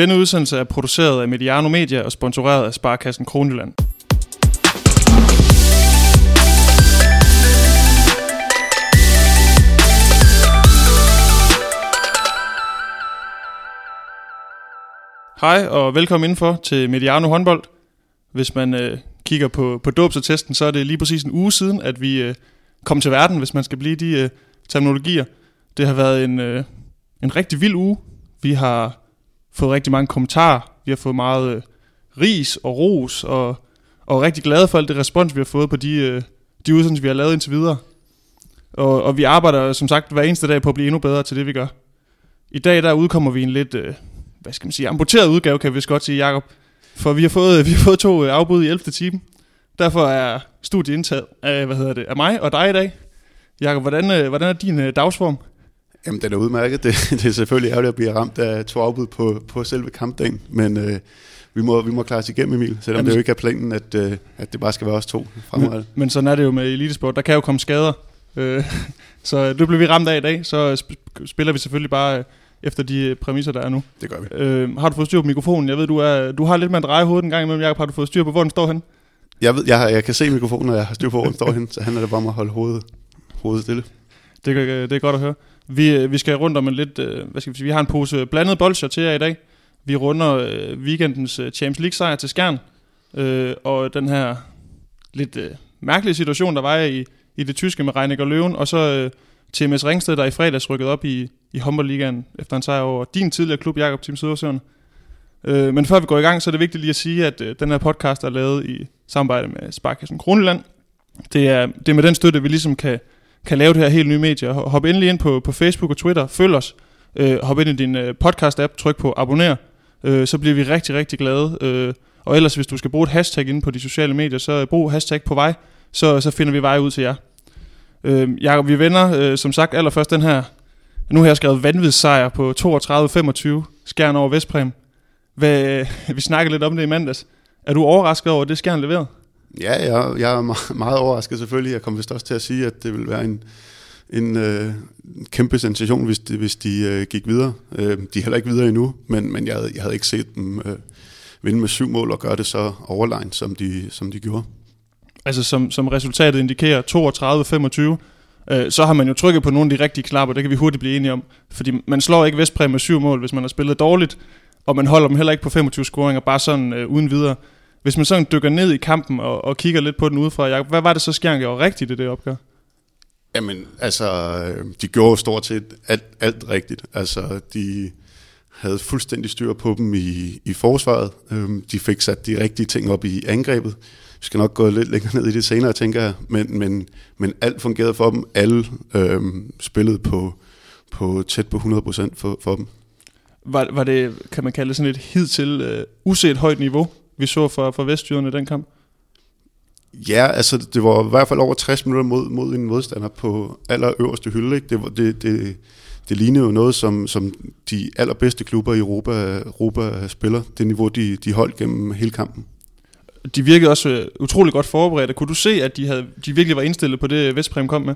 Denne udsendelse er produceret af Mediano Media og sponsoreret af Sparkassen Kronjylland. Hej og velkommen indenfor til Mediano håndbold. Hvis man øh, kigger på, på dåbsattesten, så er det lige præcis en uge siden, at vi øh, kom til verden, hvis man skal blive de øh, terminologier. Det har været en, øh, en rigtig vild uge. Vi har fået rigtig mange kommentarer. Vi har fået meget øh, ris og ros, og, og er rigtig glade for alt det respons, vi har fået på de, øh, de udsendelser, vi har lavet indtil videre. Og, og vi arbejder som sagt hver eneste dag på at blive endnu bedre til det, vi gør. I dag der udkommer vi en lidt, øh, hvad skal man sige, amputeret udgave, kan vi vist godt sige, Jacob. For vi har fået, øh, vi har fået to øh, afbud i 11. time. Derfor er studiet indtaget af, hvad hedder det, af mig og dig i dag. Jakob, hvordan, øh, hvordan er din øh, dagsform? Jamen, den er udmærket. Det, det er selvfølgelig ærgerligt at blive ramt af to afbud på, på selve kampdagen, men øh, vi, må, vi må klare os igennem, Emil, selvom Jamen, det jo ikke er planen, at, øh, at det bare skal være os to fremover. Men, men sådan er det jo med elitesport. Der kan jo komme skader. Øh, så det bliver vi ramt af i dag. Så spiller vi selvfølgelig bare øh, efter de præmisser, der er nu. Det gør vi. Øh, har du fået styr på mikrofonen? Jeg ved, du, er, du har lidt med at dreje hovedet en gang imellem, Jacob. Har du fået styr på, hvor den står hen? Jeg, ved, jeg, jeg kan se mikrofonen, og jeg har styr på, hvor den står hen, så han er det bare med at holde hovedet, hovedet stille. Det, det er godt at høre. Vi, øh, vi skal rundt om en lidt, øh, hvad skal vi sige, vi har en pose blandet bolcher til jer i dag. Vi runder øh, weekendens Champions League sejr til Skjern, og den her lidt mærkelige situation, der var i, i det tyske med Reinecker Løven, og så TMS Ringsted, der i fredags rykket op i, i håndboldligaen efter en sejr over din tidligere klub, Jakob Team Sødersøen. Øh, men før vi går i gang, så er det vigtigt lige at sige, at øh, den her podcast er lavet i samarbejde med Sparkassen Kroneland. Det er, det er med den støtte, vi ligesom kan, kan lave det her helt nye medie. Hop endelig ind på, på Facebook og Twitter, følg os. Øh, hop ind i din øh, podcast-app, tryk på abonner. Øh, så bliver vi rigtig, rigtig glade. Øh, og ellers, hvis du skal bruge et hashtag inde på de sociale medier, så øh, brug hashtag på vej, så, så finder vi vej ud til jer. Øh, Jakob, vi vender øh, som sagt allerførst den her, nu har jeg skrevet vanvidssejr på 32-25, skærn over Vestpræm. Hvad, vi snakkede lidt om det i mandags. Er du overrasket over, at det skærn leveret? Ja, jeg, jeg er meget, meget overrasket selvfølgelig. Jeg kommer vist også til at sige, at det vil være en, en øh, kæmpe sensation, hvis de, hvis de øh, gik videre. Øh, de er heller ikke videre endnu, men, men jeg, havde, jeg havde ikke set dem øh, vinde med syv mål og gøre det så overlegnet, som de, som de gjorde altså som, som resultatet indikerer, 32-25, øh, så har man jo trykket på nogle af de rigtige knapper, det kan vi hurtigt blive enige om. Fordi man slår ikke Vestpræm med syv mål, hvis man har spillet dårligt, og man holder dem heller ikke på 25 scoringer, bare sådan øh, uden videre. Hvis man sådan dykker ned i kampen og, og kigger lidt på den udefra, Jacob, hvad var det så, Skjern gjorde rigtigt i det opgør? Jamen, altså, de gjorde stort set alt, alt rigtigt. Altså, de havde fuldstændig styr på dem i, i forsvaret. Øhm, de fik sat de rigtige ting op i angrebet. Vi skal nok gå lidt længere ned i det senere, tænker jeg. Men, men, men alt fungerede for dem. Alle øhm, spillede på, på tæt på 100% for, for dem. Var, var det, kan man kalde det sådan et hidtil uh, uset højt niveau, vi så for, for Vestjyderne i den kamp? Ja, altså det var i hvert fald over 60 minutter mod, mod en modstander på allerøverste hylde. Ikke? Det, var, det, det, det lignede jo noget, som, som de allerbedste klubber i Europa, Europa spiller. Det niveau, de, de holdt gennem hele kampen de virkede også øh, utrolig godt forberedte. Kunne du se, at de, havde, de virkelig var indstillet på det, Vestpræm kom med?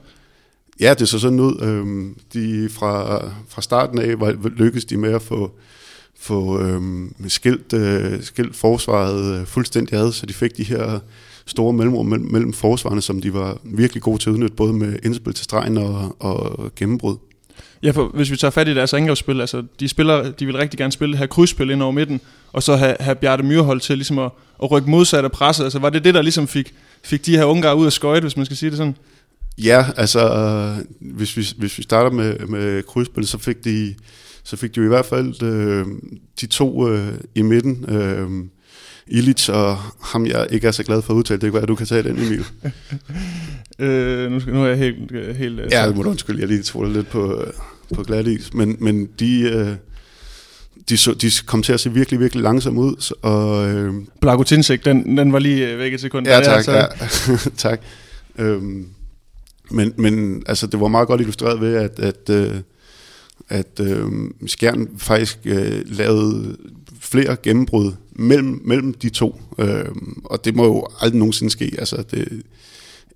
Ja, det så sådan ud. Øhm, de fra, fra starten af var, lykkedes de med at få, få øhm, skilt, øh, skilt forsvaret øh, fuldstændig ad, så de fik de her store mellemrum mellem, mellem forsvarene, som de var virkelig gode til at udnytte, både med indspil til stregen og, og gennembrud. Ja, for hvis vi tager fat i deres angrebsspil, altså de spiller, de vil rigtig gerne spille det her krydsspil ind over midten, og så have, have Bjarte Myrhold til ligesom at, at rykke modsat af presset. Altså var det det, der ligesom fik, fik de her unge ud af skøjt, hvis man skal sige det sådan? Ja, altså hvis vi, hvis vi starter med, med krydsspil, så fik de så fik de jo i hvert fald øh, de to øh, i midten, øh, Illich og ham, jeg ikke er så glad for at udtale. Det kan være, at du kan tage den, Emil. øh, nu, skal, nu er jeg helt... helt øh, ja, det må du undskylde. Jeg lige tog lidt på, på glat is. Men, men de... Øh, de, så, de kom til at se virkelig, virkelig langsomt ud. Og, øh, Blagutinsik, den, den var lige øh, væk et sekund. Ja, tak. Ja, tak. Øhm, men, men altså, det var meget godt illustreret ved, at, at, øh, at øh, Skjern faktisk øh, lavede flere gennembrud mellem, mellem de to. Øh, og det må jo aldrig nogensinde ske. Altså, det,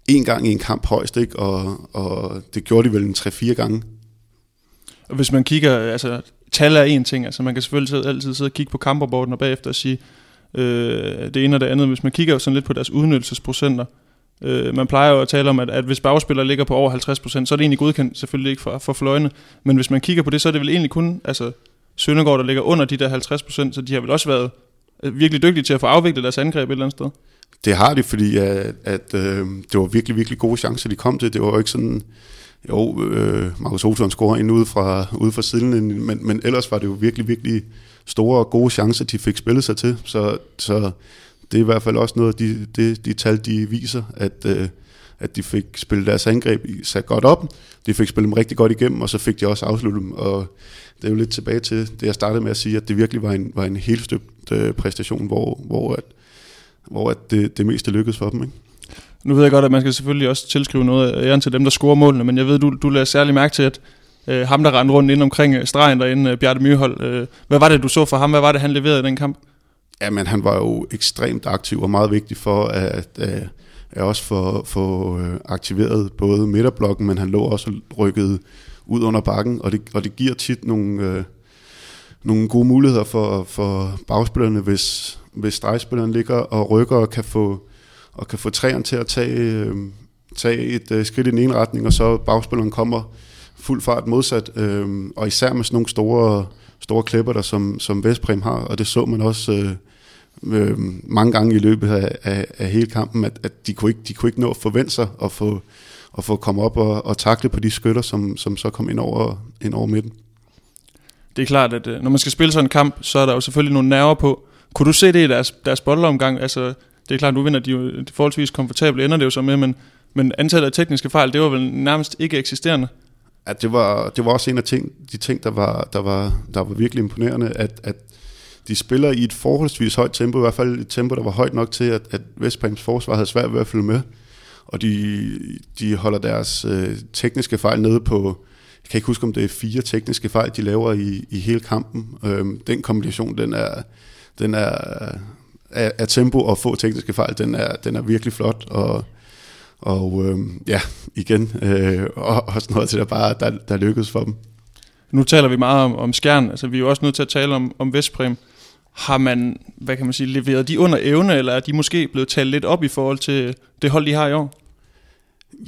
en gang i en kamp højst, ikke? Og, og det gjorde de vel en 3-4 gange. Og hvis man kigger, altså tal er en ting, altså man kan selvfølgelig altid sidde og kigge på kamperborden og bagefter og sige, øh, det ene og det andet. Hvis man kigger jo sådan lidt på deres udnyttelsesprocenter, øh, Øh, man plejer jo at tale om, at, at hvis bagspiller ligger på over 50%, så er det egentlig godkendt, selvfølgelig ikke for, for fløjene, men hvis man kigger på det, så er det vel egentlig kun altså, Søndergaard, der ligger under de der 50%, så de har vel også været øh, virkelig dygtige til at få afviklet deres angreb et eller andet sted. Det har de, fordi at, at øh, det var virkelig, virkelig gode chancer, de kom til. Det var jo ikke sådan, jo, øh, Markus Olsson scorer ind ude fra, ude fra siden, men, men ellers var det jo virkelig, virkelig store og gode chancer, de fik spillet sig til. Så, så det er i hvert fald også noget, de, de, de tal, de viser, at, øh, at de fik spillet deres angreb sat godt op. De fik spillet dem rigtig godt igennem, og så fik de også afsluttet dem. Og det er jo lidt tilbage til det, jeg startede med at sige, at det virkelig var en, var en helt støbt øh, præstation, hvor, hvor, at, hvor at det, det meste lykkedes for dem. Ikke? Nu ved jeg godt, at man skal selvfølgelig også tilskrive noget af æren til dem, der scorer målene, men jeg ved, du, du lader særlig mærke til, at øh, ham, der rendte rundt ind omkring øh, stregen derinde, øh, Bjarte Myhold, øh, hvad var det, du så for ham? Hvad var det, han leverede i den kamp? Jamen, han var jo ekstremt aktiv og meget vigtig for at, at, at også få, få øh, aktiveret både midterblokken, men han lå også rykket ud under bakken, og det, og det giver tit nogle, øh, nogle gode muligheder for, for bagspillerne, hvis, hvis stregspilleren ligger og rykker og kan få, og kan få træerne til at tage, øh, tage et øh, skridt i den ene retning, og så bagspilleren kommer fuld fart modsat, øh, og især med sådan nogle store, store klipper, der som, som Vestprem har, og det så man også øh, øh, mange gange i løbet af, af, af hele kampen, at, at de, kunne ikke, de kunne ikke nå at forvente sig at få, at få komme op og, og takle på de skytter, som, som så kom ind over, ind over midten. Det er klart, at øh, når man skal spille sådan en kamp, så er der jo selvfølgelig nogle nerver på. Kunne du se det i deres, deres boldomgang? Altså, det er klart, nu vinder de jo forholdsvis komfortabelt, ender det jo så med, men, men antallet af tekniske fejl, det var vel nærmest ikke eksisterende at det var, det var også en af ting, de ting, der var, der var, der var virkelig imponerende, at, at de spiller i et forholdsvis højt tempo, i hvert fald et tempo, der var højt nok til, at, at Vestbrems forsvar havde svært ved at følge med. Og de, de holder deres øh, tekniske fejl nede på, jeg kan ikke huske, om det er fire tekniske fejl, de laver i, i hele kampen. Øhm, den kombination, den er, den er af, af tempo og få tekniske fejl, den er, den er virkelig flot, og, og øh, ja, igen, øh, og, og sådan noget til der bare, der, der lykkedes for dem. Nu taler vi meget om, om skærn, altså vi er jo også nødt til at tale om, om Vestprem. Har man, hvad kan man sige, leveret de under evne, eller er de måske blevet talt lidt op i forhold til det hold, de har i år?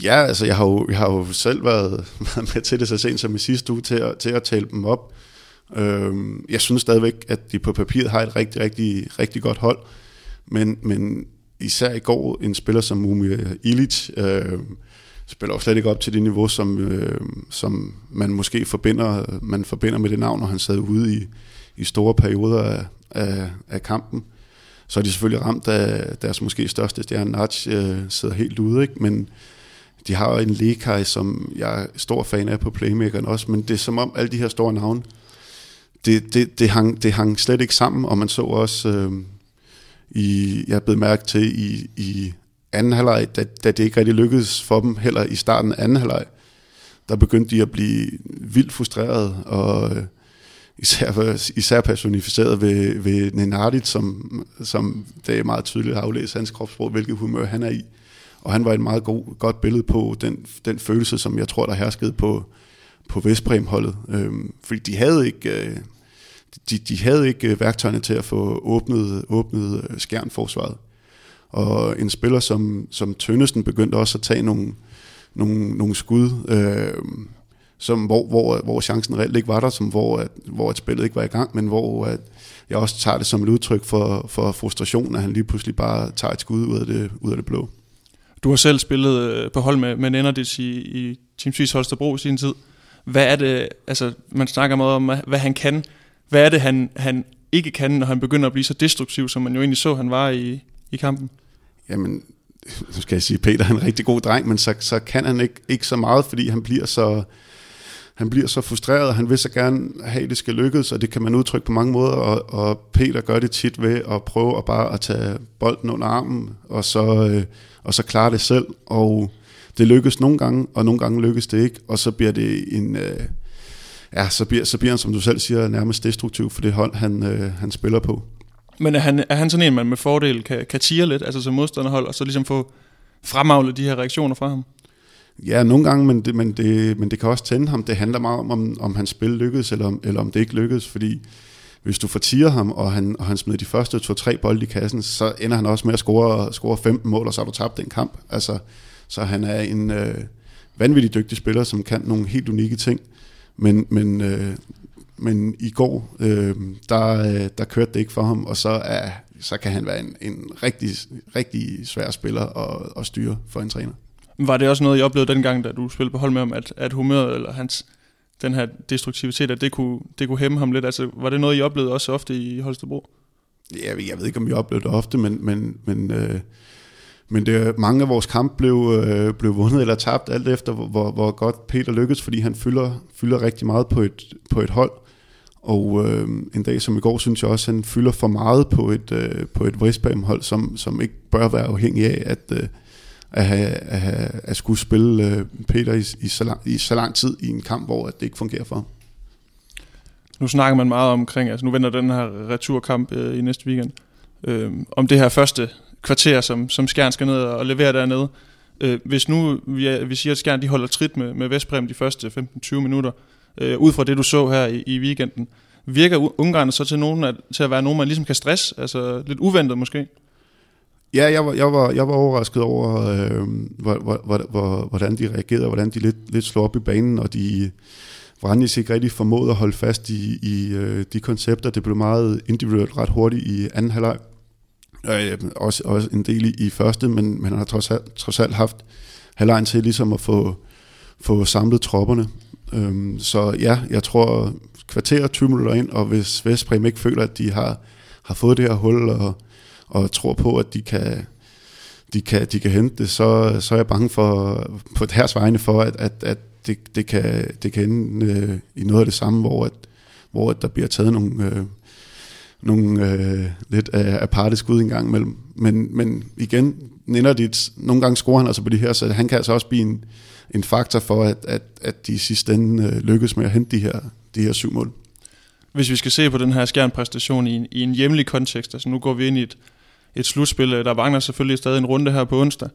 Ja, altså jeg har jo, jeg har jo selv været, været med til det så sent som i sidste uge til at, til at tale dem op. Øhm, jeg synes stadigvæk, at de på papiret har et rigtig, rigtig, rigtig godt hold. Men, men især i går, en spiller som Mumia Illich øh, spiller jo slet ikke op til det niveau, som, øh, som man måske forbinder, man forbinder med det navn, når han sad ude i, i store perioder af, af, af kampen. Så er de selvfølgelig ramt af deres måske største stjerne, Nats, øh, sidder helt ude, ikke? men de har jo en Lekaj, som jeg er stor fan af på Playmakeren også, men det er som om alle de her store navne, det, det, det, hang, det hang slet ikke sammen, og man så også, øh, i, jeg er blevet mærke til i, i anden halvleg, da, da det ikke rigtig lykkedes for dem, heller i starten af anden halvleg, der begyndte de at blive vildt frustreret, og øh, især, især personificeret ved, ved Nenardit, som, som det er meget tydeligt at aflæse hans kropssprog, hvilket humør han er i. Og han var et meget god, godt billede på den, den følelse, som jeg tror, der herskede på, på Vestbrem-holdet. Øhm, fordi de havde ikke... Øh, de, de havde ikke øh, værktøjerne til at få åbnet, åbnet øh, skjernforsvaret. Og en spiller som, som Tønnesen begyndte også at tage nogle, nogle, nogle skud, øh, som, hvor, hvor, hvor chancen reelt ikke var der, som hvor, at, hvor at spillet ikke var i gang, men hvor at jeg også tager det som et udtryk for, for frustration, at han lige pludselig bare tager et skud ud af det, ud af det blå. Du har selv spillet øh, på hold med, med Nennerdits i, i Team Swiss Holstebro i sin tid. Hvad er det, altså man snakker meget om, hvad han kan. Hvad er det, han, han ikke kan, når han begynder at blive så destruktiv, som man jo egentlig så, han var i, i kampen? Jamen, nu skal jeg sige, Peter er en rigtig god dreng, men så, så kan han ikke, ikke så meget, fordi han bliver så, han bliver så frustreret, og han vil så gerne have, at det skal lykkes, og det kan man udtrykke på mange måder, og, og Peter gør det tit ved at prøve at bare at tage bolden under armen, og så, øh, og så klare det selv, og det lykkes nogle gange, og nogle gange lykkes det ikke, og så bliver det en... Øh, ja, så bliver, så bliver han, som du selv siger, nærmest destruktiv for det hold, han, øh, han spiller på. Men er han, er han sådan en, man med fordel kan, kan tire lidt, altså som modstanderhold, og så ligesom få fremavlet de her reaktioner fra ham? Ja, nogle gange, men det, men, det, men det kan også tænde ham. Det handler meget om, om, om hans spil lykkedes, eller om, eller om det ikke lykkedes, fordi hvis du fortiger ham, og han, og han smider de første to-tre bolde i kassen, så ender han også med at score, score 15 mål, og så har du tabt den kamp. Altså, så han er en øh, vanvittig dygtig spiller, som kan nogle helt unikke ting. Men, men, øh, men i går, øh, der, øh, der kørte det ikke for ham, og så, er, så kan han være en, en rigtig, rigtig svær spiller at, at styre for en træner. Var det også noget, I oplevede dengang, da du spillede på hold med ham, at, at humøret eller hans den her destruktivitet, at det kunne, det kunne hæmme ham lidt? Altså, var det noget, I oplevede også ofte i Holstebro? Ja, jeg ved ikke, om vi oplevede det ofte, men, men, men, øh, men det, mange af vores kamp blev, øh, blev vundet eller tabt, alt efter hvor, hvor godt Peter lykkedes, fordi han fylder, fylder rigtig meget på et, på et hold. Og øh, en dag som i går, synes jeg også, at han fylder for meget på et, øh, på et Vestbam-hold, som, som ikke bør være afhængig af, at, øh, at, have, at, have, at skulle spille øh, Peter i, i, så lang, i så lang tid i en kamp, hvor at det ikke fungerer for ham. Nu snakker man meget omkring, altså nu vender den her returkamp øh, i næste weekend, øh, om det her første kvarter, som, som Skjern skal ned og levere dernede. Øh, hvis nu vi, vi siger, at Skjern de holder trit med, med Vestbrem de første 15-20 minutter, øh, ud fra det du så her i, i weekenden, virker Ungarn så til, nogen at, til at være nogen, man ligesom kan stresse? Altså lidt uventet måske? Ja, jeg var, jeg var, jeg var overrasket over, øh, hvor, hvor, hvor, hvordan de reagerede, hvordan de lidt, lidt slog op i banen, og de Vranjes ikke rigtig formåede at holde fast i, i øh, de koncepter. Det blev meget individuelt ret hurtigt i anden halvleg. Øh, også, også en del i, i første, men men han har trods alt, trods alt haft halvlejen til ligesom at få, få samlet tropperne. Øhm, så ja, jeg tror kvarter 20 minutter ind, og hvis Vestbrem ikke føler, at de har, har fået det her hul, og og tror på, at de kan, de kan, de kan hente det, så, så er jeg bange for, på deres vegne for, at, at, at det, det, kan, det kan ende øh, i noget af det samme, hvor, at, hvor at der bliver taget nogle, øh, nogle øh, lidt af aparte skud en gang imellem. Men, men igen, ender nogle gange scorer han altså på de her, så han kan altså også blive en, en faktor for, at, at, at de sidste ende øh, lykkes med at hente de her, de her syv mål. Hvis vi skal se på den her skjernpræstation i en, i en hjemlig kontekst, altså nu går vi ind i et, et slutspil. Øh, der mangler selvfølgelig stadig en runde her på onsdag.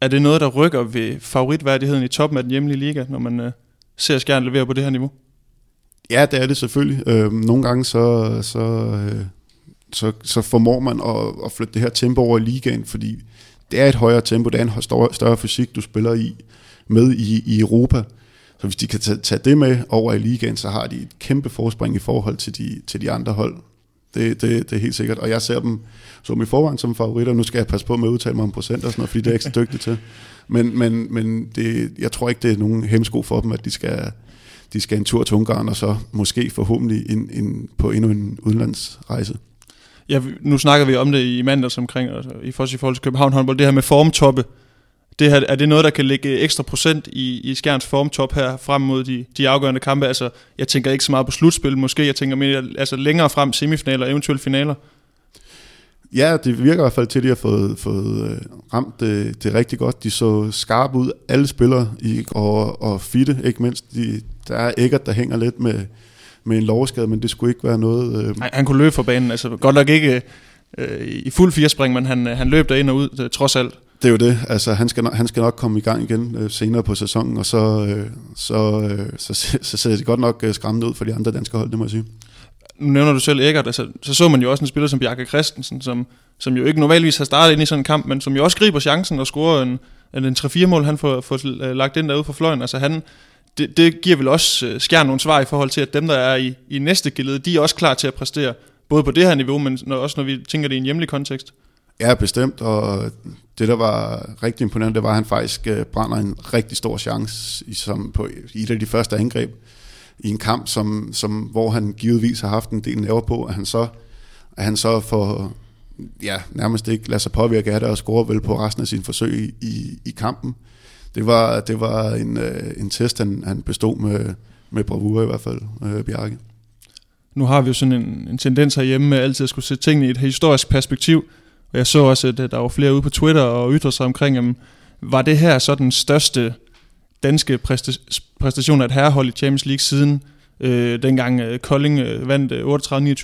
Er det noget, der rykker ved favoritværdigheden i toppen af den hjemlige liga, når man øh, ser Skjern levere på det her niveau? Ja, det er det selvfølgelig. Øh, nogle gange så, så, øh, så, så formår man at, at flytte det her tempo over i ligaen, fordi det er et højere tempo, det er en større, større fysik, du spiller i med i, i Europa. Så hvis de kan tage, tage det med over i ligaen, så har de et kæmpe forspring i forhold til de, til de andre hold. Det, det, det er helt sikkert. Og jeg ser dem som i forvejen som favoritter. Nu skal jeg passe på med at udtale mig om procent og sådan noget, fordi det er jeg ikke så dygtig til. Men, men, men det, jeg tror ikke, det er nogen hemsko for dem, at de skal, de skal en tur til Ungarn, og så måske forhåbentlig en, en, på endnu en udenlandsrejse. Ja, nu snakker vi om det i mandags omkring, altså, i forhold til København håndbold, det her med formtoppe. Det her, er det noget, der kan lægge ekstra procent i, i Skjerns formtop her frem mod de, de afgørende kampe? Altså, jeg tænker ikke så meget på slutspil måske, jeg tænker mere altså, længere frem semifinaler, eventuelt finaler. Ja, det virker i hvert fald til, at de har fået, fået øh, ramt det, det rigtig godt. De så skarpe ud, alle spillere, i, og, og fitte ikke mindst. De, der er Eggert, der hænger lidt med, med en lovskade, men det skulle ikke være noget... Øh... Nej, han kunne løbe for banen, altså godt nok ikke øh, i fuld firespring, men han, han løb ind og ud, øh, trods alt. Det er jo det, altså han skal, nok, han skal nok komme i gang igen øh, senere på sæsonen, og så, øh, så, øh, så, så, så ser det godt nok øh, skræmmende ud for de andre danske hold, det må jeg sige nu nævner du selv Eggert, altså, så så man jo også en spiller som Bjarke Christensen, som, som jo ikke normalvis har startet ind i sådan en kamp, men som jo også griber chancen og scorer en, en, en 3-4 mål, han får, får øh, lagt ind derude for fløjen. Altså han, det, det giver vel også øh, skær nogle svar i forhold til, at dem, der er i, i næste gilde, de er også klar til at præstere, både på det her niveau, men når, også når vi tænker det i en hjemlig kontekst. Ja, bestemt, og det, der var rigtig imponerende, det var, at han faktisk øh, brænder en rigtig stor chance i, som på, i et af de første angreb i en kamp, som, som, hvor han givetvis har haft en del nerver på, at han så, at han så får ja, nærmest ikke lader sig påvirke af det og score vel på resten af sin forsøg i, i kampen. Det var, det var en, øh, en test, han, han bestod med, med bravur i hvert fald, øh, Bjarke. Nu har vi jo sådan en, en tendens herhjemme med altid at skulle se tingene i et historisk perspektiv, og jeg så også, at øh, der var flere ude på Twitter og ytrede sig omkring, jamen, var det her så den største danske præstationer af et herrehold i Champions League siden øh, dengang øh, Kolding øh, vandt øh,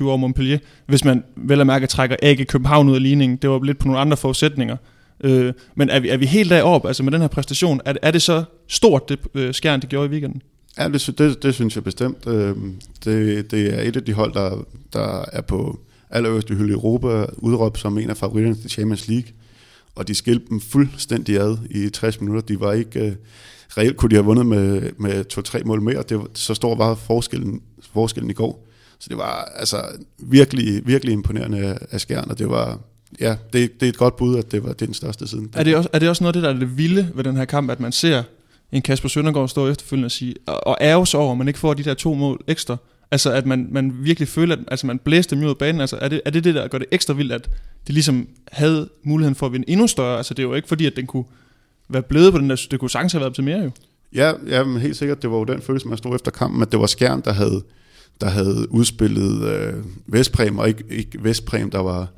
38-29 over Montpellier. Hvis man vel at mærke trækker AG København ud af ligningen, det var lidt på nogle andre forudsætninger. Øh, men er vi, er vi helt deroppe, altså med den her præstation, er, er det så stort, det øh, skærn, det gjorde i weekenden? Ja, det, det, det synes jeg bestemt. Øh, det, det er et af de hold, der, der er på allerøverste hylde i Europa, udråbt som en af favoritterne til Champions League. Og de skilte dem fuldstændig ad i 60 minutter. De var ikke... Øh, Reelt kunne de have vundet med, med to-tre mål mere. Det så stor var forskellen, forskellen i går. Så det var altså virkelig, virkelig imponerende af skærn, og det var, ja, det, det er et godt bud, at det var det den største siden. Er det, også, er det også noget af det, der er det vilde ved den her kamp, at man ser en Kasper Søndergaard stå efterfølgende og sige, og, og ærges over, at man ikke får de der to mål ekstra? Altså at man, man virkelig føler, at altså, man blæste dem ud af banen. Altså er det, er det det, der gør det ekstra vildt, at de ligesom havde muligheden for at vinde endnu større? Altså det er jo ikke fordi, at den kunne være blevet på den der, det kunne sagtens have været til mere jo. Ja, ja men helt sikkert, det var jo den følelse, man stod efter kampen, at det var Skjern, der havde, der havde udspillet øh, Vestprem, og ikke, ikke Vestprem, der var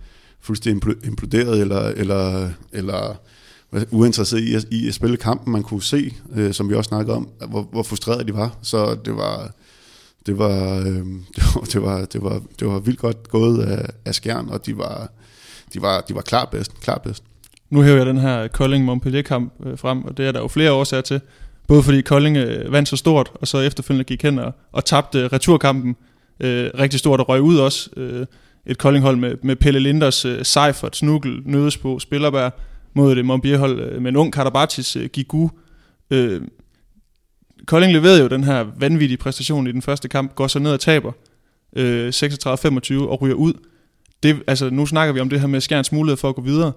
fuldstændig imploderet, eller, eller, eller uinteresseret i at, i at spille kampen. Man kunne se, øh, som vi også snakkede om, hvor, hvor frustreret de var. Så det var, det var, øh, det var, det var, det var vildt godt gået af, af Skjern, og de var, de var, de var klar bedst, klar bedst. Nu hæver jeg den her Kolding-Montpellier-kamp øh, frem, og det er der jo flere årsager til. Både fordi Kolding øh, vandt så stort, og så efterfølgende gik hen og, og tabte øh, returkampen øh, rigtig stort og røg ud også. Øh, et Kolding-hold med, med Pelle Linders, øh, Seifert, Snugel, Nødesbo, Spillerberg mod det Montpellier-hold øh, med en ung Karabatis, øh, Gigu. Øh, Kolding leverede jo den her vanvittige præstation i den første kamp, går så ned og taber øh, 36-25 og ryger ud. Det, altså, nu snakker vi om det her med Skjerns mulighed for at gå videre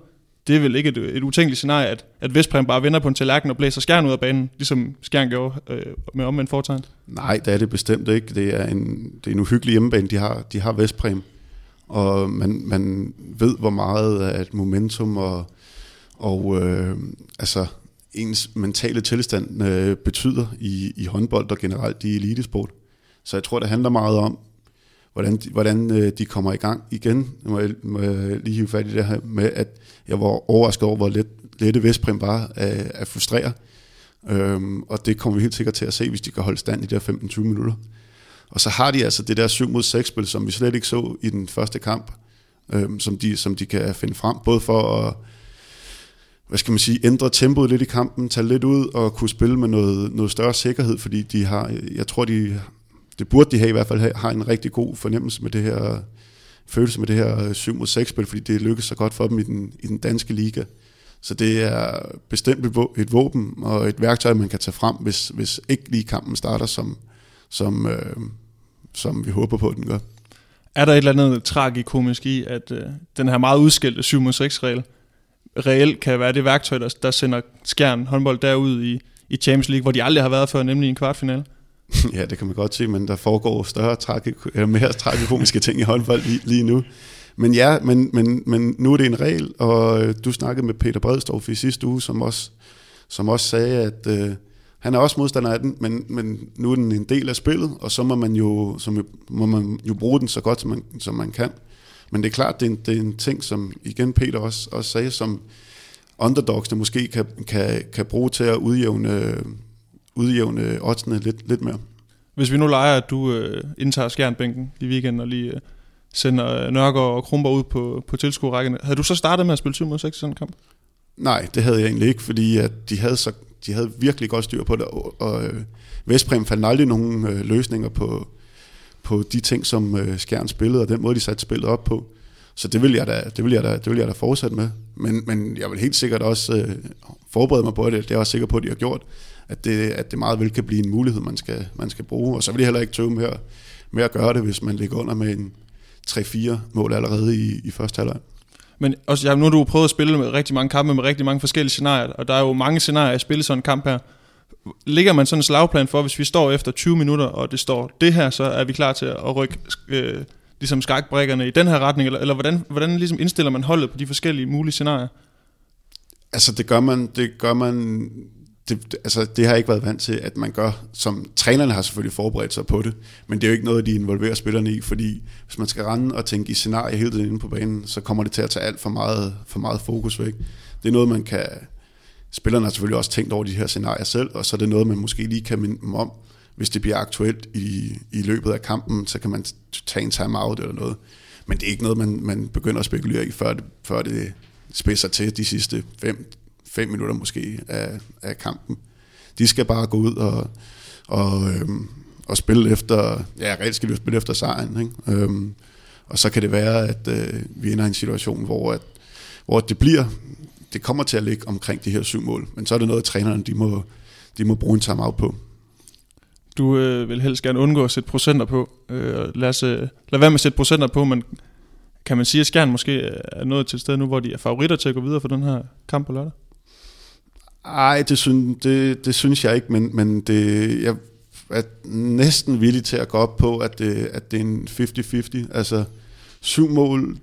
det er vel ikke et, et utænkeligt scenarie, at, at Vestprem bare vender på en tallerken og blæser skjern ud af banen, ligesom skjern gjorde øh, med omvendt foretegn? Nej, det er det bestemt ikke. Det er en, det er en uhyggelig hjemmebane, de har, de har Vestprem. Og man, man ved, hvor meget at et momentum og, og øh, altså ens mentale tilstand øh, betyder i, i håndbold og generelt i elitesport. Så jeg tror, det handler meget om, hvordan, de, hvordan øh, de kommer i gang igen. Nu må jeg, må jeg lige hive fat i det her med, at jeg var overrasket over, hvor let, lette Vestprim var at, at frustrere. Øhm, og det kommer vi helt sikkert til at se, hvis de kan holde stand i de der 15-20 minutter. Og så har de altså det der 7 mod 6 spil, som vi slet ikke så i den første kamp, øhm, som, de, som de kan finde frem, både for at hvad skal man sige, ændre tempoet lidt i kampen, tage lidt ud og kunne spille med noget, noget større sikkerhed, fordi de har, jeg tror, de det burde de have i hvert fald have, har en rigtig god fornemmelse med det her, følelse med det her øh, 7 mod 6 spil, fordi det lykkedes så godt for dem i den, i den danske liga. Så det er bestemt et våben og et værktøj, man kan tage frem, hvis, hvis ikke lige kampen starter, som, som, øh, som vi håber på, at den gør. Er der et eller andet tragikomisk i, at øh, den her meget udskældte 7 mod 6 regel reelt kan være det værktøj, der, der sender skjern håndbold derud i, i Champions League, hvor de aldrig har været før, nemlig i en kvartfinale? ja, det kan man godt se, men der foregår større tragik- eller mere tragikomiske ting i håndbold lige, lige nu. Men ja, men, men, men nu er det en regel, og øh, du snakkede med Peter Bredstorff i sidste uge, som også, som også sagde, at øh, han er også modstander af den, men, men nu er den en del af spillet, og så må man jo, så må man jo bruge den så godt, som man, som man kan. Men det er klart, det er en, det er en ting, som igen Peter også, også sagde, som underdogs, der måske kan, kan, kan bruge til at udjævne udjævne oddsene lidt, lidt mere. Hvis vi nu leger, at du øh, indtager skjernbænken i weekenden og lige øh, sender Nørgaard og Krumber ud på, på tilskuerrækkerne, havde du så startet med at spille 7 mod 6 i sådan en kamp? Nej, det havde jeg egentlig ikke, fordi at de, havde så, de havde virkelig godt styr på det, og, og øh, Vestprem fandt aldrig nogen øh, løsninger på, på de ting, som øh, Skjern spillede, og den måde, de satte spillet op på. Så det vil jeg da, det vil jeg da, det vil jeg da fortsætte med. Men, men jeg vil helt sikkert også øh, forberede mig på det, det er jeg også sikker på, at de har gjort, at det, at det meget vel kan blive en mulighed, man skal, man skal bruge. Og så vil jeg heller ikke tøve med at, med at gøre det, hvis man ligger under med en 3-4 mål allerede i, i første halvleg. Men også, ja, nu har du prøvet at spille med rigtig mange kampe med rigtig mange forskellige scenarier, og der er jo mange scenarier at spille sådan en kamp her. Ligger man sådan en slagplan for, hvis vi står efter 20 minutter, og det står det her, så er vi klar til at rykke øh, ligesom skakbrækkerne i den her retning, eller, eller hvordan, hvordan ligesom indstiller man holdet på de forskellige mulige scenarier? Altså det gør man, det gør man det, altså, det har jeg ikke været vant til, at man gør, som trænerne har selvfølgelig forberedt sig på det, men det er jo ikke noget, de involverer spillerne i, fordi hvis man skal rende og tænke i scenarier hele tiden inde på banen, så kommer det til at tage alt for meget, for meget fokus væk. Det er noget, man kan... Spillerne har selvfølgelig også tænkt over de her scenarier selv, og så er det noget, man måske lige kan minde dem om. Hvis det bliver aktuelt i, i løbet af kampen, så kan man tage en timeout eller noget. Men det er ikke noget, man, man begynder at spekulere i, før det, før det, spidser til de sidste fem, fem minutter måske af, af kampen. De skal bare gå ud og, og, øhm, og spille efter, ja, reelt skal de spille efter sejren, ikke? Øhm, og så kan det være, at øh, vi ender i en situation, hvor, at, hvor det bliver, det kommer til at ligge omkring de her syv mål, men så er det noget, at trænerne de må, de må bruge en timeout på. Du øh, vil helst gerne undgå at sætte procenter på. Øh, lad, os, øh, lad være med at sætte procenter på, men kan man sige, at Skjern måske er nået til et sted nu, hvor de er favoritter til at gå videre for den her kamp på lørdag? Ej, det, synes, det, det synes jeg ikke, men, men det, jeg er næsten villig til at gå op på, at det, at det er en 50-50. Altså, syv mål,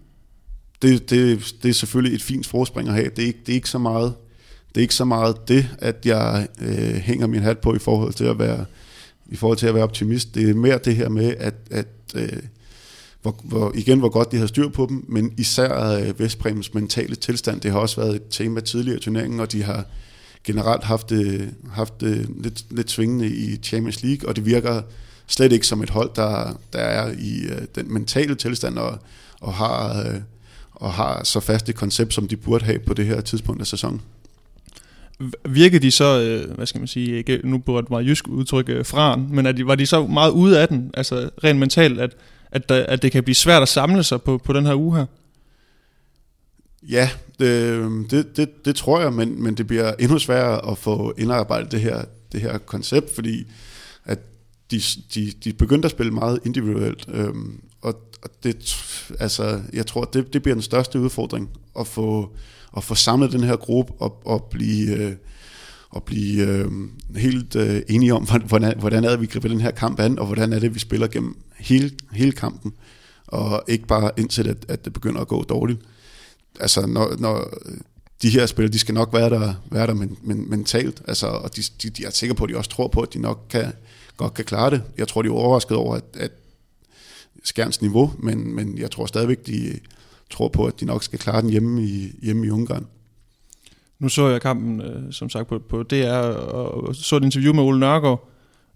det, det, det er selvfølgelig et fint forspring at have. Det er ikke, det er ikke så meget det er ikke så meget det, at jeg øh, hænger min hat på i forhold til at være i forhold til at være optimist. Det er mere det her med, at, at øh, hvor, hvor, igen, hvor godt de har styr på dem, men især øh, Vestbremens mentale tilstand, det har også været et tema tidligere i turneringen, og de har generelt haft det, haft det lidt, lidt svingende i Champions League, og det virker slet ikke som et hold, der, der er i øh, den mentale tilstand og, og, har, øh, og har så fast et koncept, som de burde have på det her tidspunkt af sæsonen. Virkede de så, øh, hvad skal man sige, ikke, nu bruger et meget jysk udtryk, øh, men er de, var de så meget ude af den, altså rent mentalt, at, at, øh, at det kan blive svært at samle sig på, på den her uge her? Ja, det, det, det, det tror jeg, men, men det bliver endnu sværere at få indarbejdet det her, det her koncept, fordi at de, de, de begyndte at spille meget individuelt, øhm, og, og det, altså, jeg tror, det, det bliver den største udfordring, at få, at få samlet den her gruppe og, og blive, øh, og blive øh, helt øh, enige om, hvordan, hvordan er det, vi griber den her kamp an, og hvordan er det, vi spiller gennem hele, hele kampen, og ikke bare indtil, at, at det begynder at gå dårligt. Altså når, når de her spillere, de skal nok være der, være der men, men, mentalt, altså, og de, de, de er sikre på, at de også tror på, at de nok kan, godt kan klare det. Jeg tror, de er overrasket over, at, at Skjerns niveau, men, men jeg tror stadigvæk, de tror på, at de nok skal klare den hjemme i, hjemme i Ungarn. Nu så jeg kampen, øh, som sagt, på, på DR, og så et interview med Ole Nørgaard,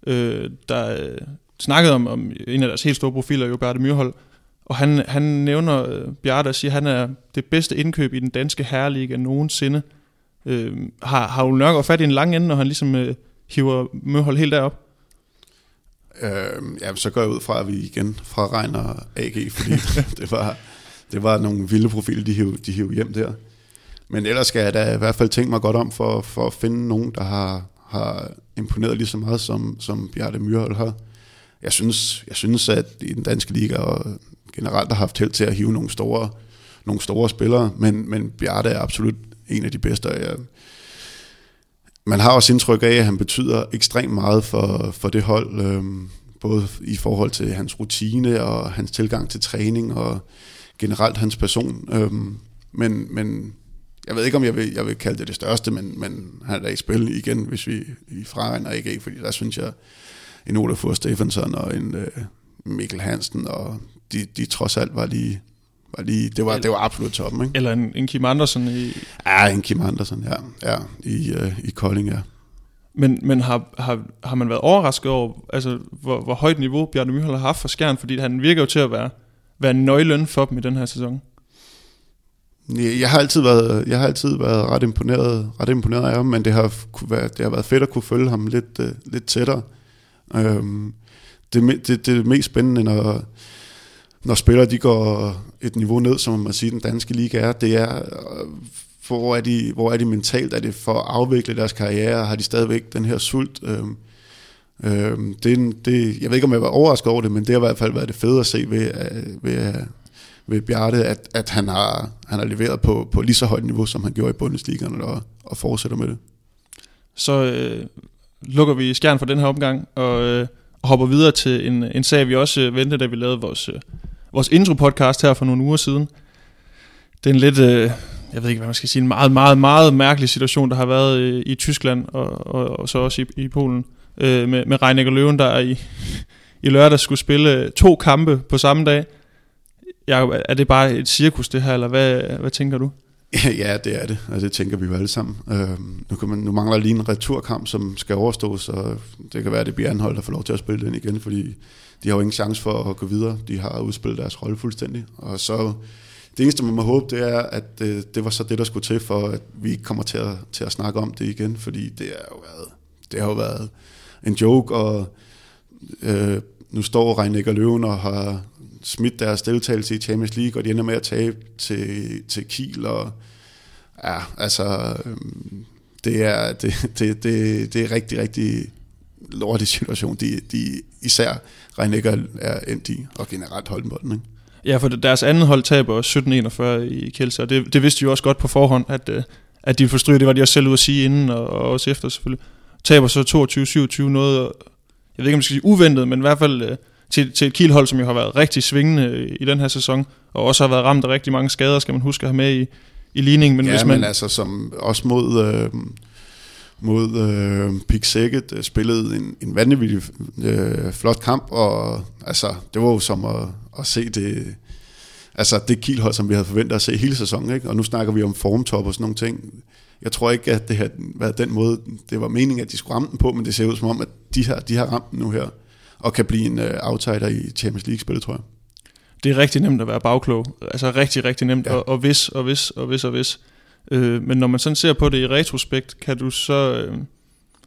øh, der øh, snakkede om, om en af deres helt store profiler, jo Bjarte Myrhold, og han, han nævner øh, Bjarte og siger, at han er det bedste indkøb i den danske herreliga nogensinde. Øh, har, har Ole Nørgaard fat i en lang ende, når han ligesom øh, hiver Myrhold helt derop? Øh, ja, så går jeg ud fra, at vi igen fra Regner AG, fordi det, var, det var nogle vilde profiler, de hiv, de hiv hjem der. Men ellers skal jeg da i hvert fald tænke mig godt om for, for at finde nogen, der har, har imponeret lige så meget, som, som Bjarte Myrhold har. Jeg synes, jeg synes, at i den danske liga, og generelt har haft held til at hive nogle store, nogle store spillere, men, men Bjarte er absolut en af de bedste. Jeg, man har også indtryk af, at han betyder ekstremt meget for, for det hold, øh, både i forhold til hans rutine og hans tilgang til træning og generelt hans person. Øh, men, men jeg ved ikke, om jeg vil, jeg vil kalde det det største, men, men han er da i spil igen, hvis vi i fraregner ikke, fordi der synes jeg, en Olafur Stefansson og en øh, Mikkel Hansen og de, de trods alt var lige, var lige det, var, det var absolut toppen. Ikke? Eller en, en Kim Andersen i... Ja, en Kim Andersen, ja. ja i, uh, i Kolding, ja. Men, men har, har, har man været overrasket over, altså, hvor, hvor højt niveau Bjarne Myhold har haft for Skjern, fordi han virker jo til at være, være nøglen for dem i den her sæson? Jeg har altid været, jeg har altid været ret imponeret, ret imponeret af ham, men det har, kunne være, det har været fedt at kunne følge ham lidt, uh, lidt tættere. Um, det, det, det mest spændende, når, når spillere de går et niveau ned, som man siger, den danske liga er, det er, øh, hvor er, de, hvor er de mentalt? Er det for at afvikle deres karriere? Har de stadigvæk den her sult? Øhm, øhm, det, det, jeg ved ikke, om jeg var overrasket over det, men det har i hvert fald været det fede at se ved, øh, ved, øh, ved Bjarte, at, at han, har, han har leveret på, på lige så højt niveau, som han gjorde i Bundesligaen, og, og fortsætter med det. Så øh, lukker vi skjern for den her omgang, og øh, hopper videre til en, en sag, vi også øh, ventede, da vi lavede vores, øh, vores intro-podcast her for nogle uger siden. Det er en lidt, øh, jeg ved ikke, hvad man skal sige, en meget, meget, meget mærkelig situation, der har været øh, i Tyskland, og, og, og så også i, i Polen, øh, med, med Reinecker Løven, der i, i lørdag skulle spille øh, to kampe på samme dag. Jacob, er det bare et cirkus, det her, eller hvad, hvad tænker du? Ja, det er det, og det tænker vi jo alle sammen. Øh, nu, kan man, nu mangler lige en returkamp, som skal overstås, og det kan være, at det bliver anholdt, at får lov til at spille den igen, fordi de har jo ingen chance for at gå videre. De har udspillet deres rolle fuldstændig. Og så det eneste, man må håbe, det er, at det, det var så det, der skulle til, for at vi ikke kommer til at, til at snakke om det igen, fordi det, er jo været, det har jo været en joke, og øh, nu står Reinik og Løven og har smidt deres deltagelse i Champions League, og de ender med at tabe til, til Kiel, og ja, altså, øh, det er, det, det, det, det er rigtig, rigtig lortig situation, de, de især Reinik er endt i, og generelt Holdenbolden, ikke? Ja, for deres anden hold taber 17-41 i Kielse, og det, det vidste de jo også godt på forhånd, at, øh, at de ville forstryge. Det var de også selv ude at sige inden, og, og også efter selvfølgelig. Taber så 22-27 noget, jeg ved ikke om jeg skal sige uventet, men i hvert fald øh, til, til et Kiel-hold, som jo har været rigtig svingende i den her sæson, og også har været ramt af rigtig mange skader, skal man huske at have med i, i ligningen. Men ja, hvis man... men altså som også mod... Øh mod øh, Pik Sækket, øh, spillede en, en vanvittig øh, flot kamp, og altså, det var jo som at, at se det, altså det kilhold, som vi havde forventet at se hele sæsonen, ikke? og nu snakker vi om formtop og sådan nogle ting. Jeg tror ikke, at det har været den måde, det var meningen, at de skulle ramme den på, men det ser ud som om, at de har, de har ramt den nu her, og kan blive en uh, outsider i Champions League-spillet, tror jeg. Det er rigtig nemt at være bagklog. Altså rigtig, rigtig nemt. Ja. Og, og hvis, og hvis, og hvis, og hvis. Øh, men når man sådan ser på det i retrospekt, kan du så... Øh,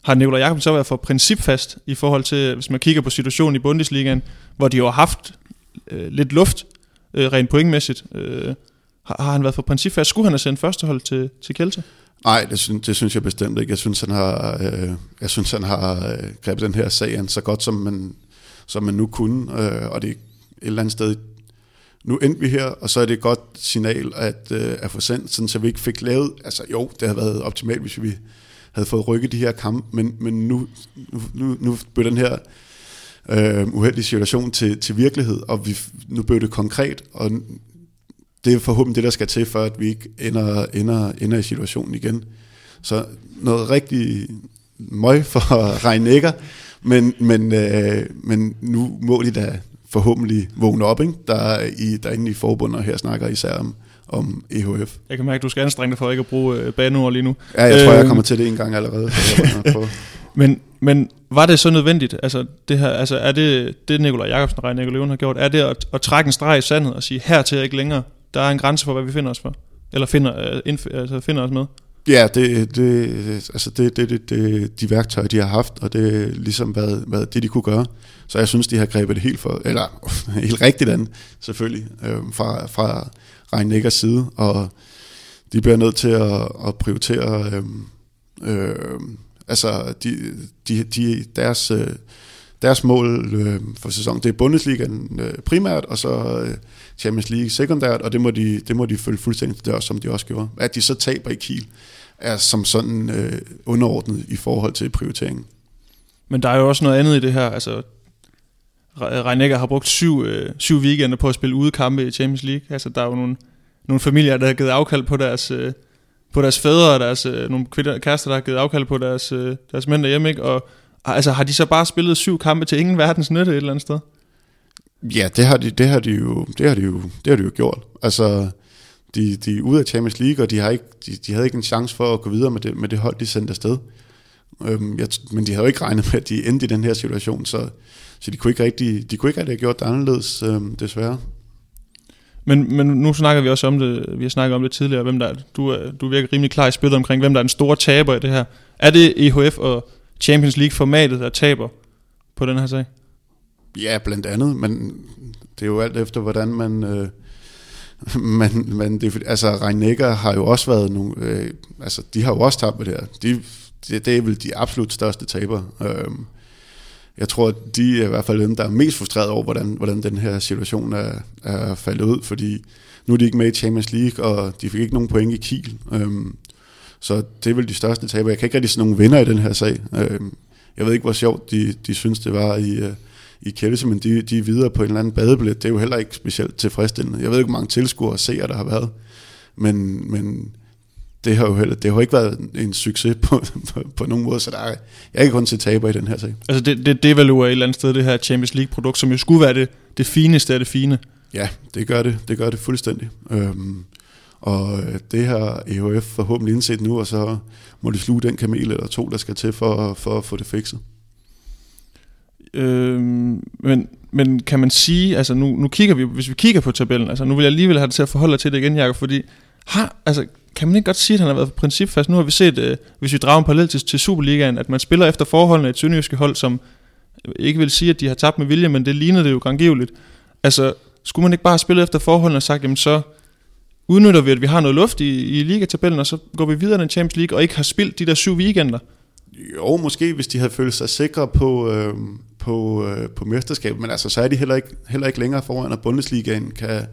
har Nikolaj Jakobsen så været for principfast i forhold til, hvis man kigger på situationen i Bundesligaen, hvor de jo har haft øh, lidt luft øh, rent pointmæssigt. Øh, har, har han været for principfast? Skulle han have sendt førstehold til, til Kjelte? Nej, det, synes, det synes jeg bestemt ikke. Jeg synes, han har, øh, jeg synes, han har øh, grebet den her sag an så godt, som man, som man nu kunne. Øh, og det er et eller andet sted nu endte vi her, og så er det et godt signal at, øh, at få sendt, sådan, så vi ikke fik lavet, altså jo, det havde været optimalt, hvis vi havde fået rykket de her kampe, men, men nu, nu, nu blev den her øh, uheldige situation til, til virkelighed, og vi, nu blev det konkret, og det er forhåbentlig det, der skal til, for at vi ikke ender, ender, ender i situationen igen. Så noget rigtig møg for Regnækker, men, men, øh, men nu må de da forhåbentlig vågne op, ikke? Der, er i, der er inde i forbundet, og her snakker især om, om EHF. Jeg kan mærke, at du skal anstrenge dig for ikke at bruge øh, baneord lige nu. Ja, jeg tror, jeg øhm. kommer til det en gang allerede. men, men var det så nødvendigt? Altså, det her, altså er det, det Nikolaj Jakobsen og Reine Løven har gjort, er det at, at trække en streg i sandet og sige, her til ikke længere, der er en grænse for, hvad vi finder os for? Eller finder, uh, indf- altså finder os med? Ja, det, det, altså det, det, det, det, de værktøjer, de har haft, og det er ligesom været, været det, de kunne gøre. Så jeg synes, de har grebet det helt, for, eller, helt rigtigt an, selvfølgelig, øh, fra, fra Regnækkers side, og de bliver nødt til at, at prioritere, øh, øh, altså de, de, de, deres, øh, deres mål øh, for sæsonen, det er Bundesligaen øh, primært, og så øh, Champions League sekundært, og det må de, det må de følge fuldstændig det også, som de også gjorde. At de så taber i Kiel, er som sådan øh, underordnet i forhold til prioriteringen. Men der er jo også noget andet i det her, altså Reinecker har brugt syv, øh, syv weekender på at spille udekampe i Champions League. Altså, der er jo nogle, nogle familier, der har givet afkald på deres, øh, på deres fædre, og deres, øh, nogle kvinder, kærester, der har givet afkald på deres, øh, deres mænd derhjemme, ikke? Og altså, har de så bare spillet syv kampe til ingen verdens nytte et eller andet sted? Ja, det har de, det har de, jo, det har de, jo, det har de jo gjort. Altså, de, de er ude af Champions League, og de, har ikke, de, de havde ikke en chance for at gå videre med det, med det hold, de sendte afsted. Øhm, jeg, men de havde jo ikke regnet med, at de endte i den her situation, så, så de kunne ikke rigtig, de kunne ikke rigtig have gjort det anderledes, øhm, desværre. Men, men nu snakker vi også om det, vi har snakket om det tidligere, hvem der er, du, er, du virker rimelig klar i spillet omkring, hvem der er den store taber i det her. Er det EHF og Champions League-formatet, der taber på den her sag? Ja, blandt andet, men det er jo alt efter, hvordan man... Øh, men, man det, altså, Reinecker har jo også været nogle... Øh, altså, de har jo også tabt det her. De, det, det er vel de absolut største taber. Øh, jeg tror, at de er i hvert fald dem, der er mest frustreret over, hvordan, hvordan den her situation er, er faldet ud, fordi nu er de ikke med i Champions League, og de fik ikke nogen point i Kiel. Øhm, så det er vel de største taber. Jeg kan ikke rigtig se nogen vinder i den her sag. Øhm, jeg ved ikke, hvor sjovt de, de synes, det var i, uh, i Kjelse, men de, de er videre på en eller anden badebillet. Det er jo heller ikke specielt tilfredsstillende. Jeg ved ikke, hvor mange tilskuere og seere der har været, men, men det har jo heller, det har ikke været en succes på, på, på nogen måde, så der er, jeg ikke kun til taber i den her sag. Altså det, det devaluerer et eller andet sted det her Champions League-produkt, som jo skulle være det, det fineste af det fine. Ja, det gør det. Det gør det fuldstændig. Øhm, og øh, det har EHF forhåbentlig indset nu, og så må de sluge den kamel eller to, der skal til for, for at få det fikset. Øh, men, men kan man sige, altså nu, nu kigger vi, hvis vi kigger på tabellen, altså nu vil jeg alligevel have det til at forholde dig til det igen, Jacob, fordi har, altså, kan man ikke godt sige, at han har været principfast? Nu har vi set, øh, hvis vi drager en parallel til, til Superligaen, at man spiller efter forholdene af et sønderjyske hold, som ikke vil sige, at de har tabt med vilje, men det ligner det jo grangivligt. Altså, skulle man ikke bare spille efter forholdene og sagt, jamen så udnytter vi, at vi har noget luft i, i ligatabellen, og så går vi videre i den Champions League, og ikke har spildt de der syv weekender? Jo, måske hvis de havde følt sig sikre på, øh, på, øh, på mesterskabet, men altså, så er de heller ikke, heller ikke længere foran, at Bundesligaen kan,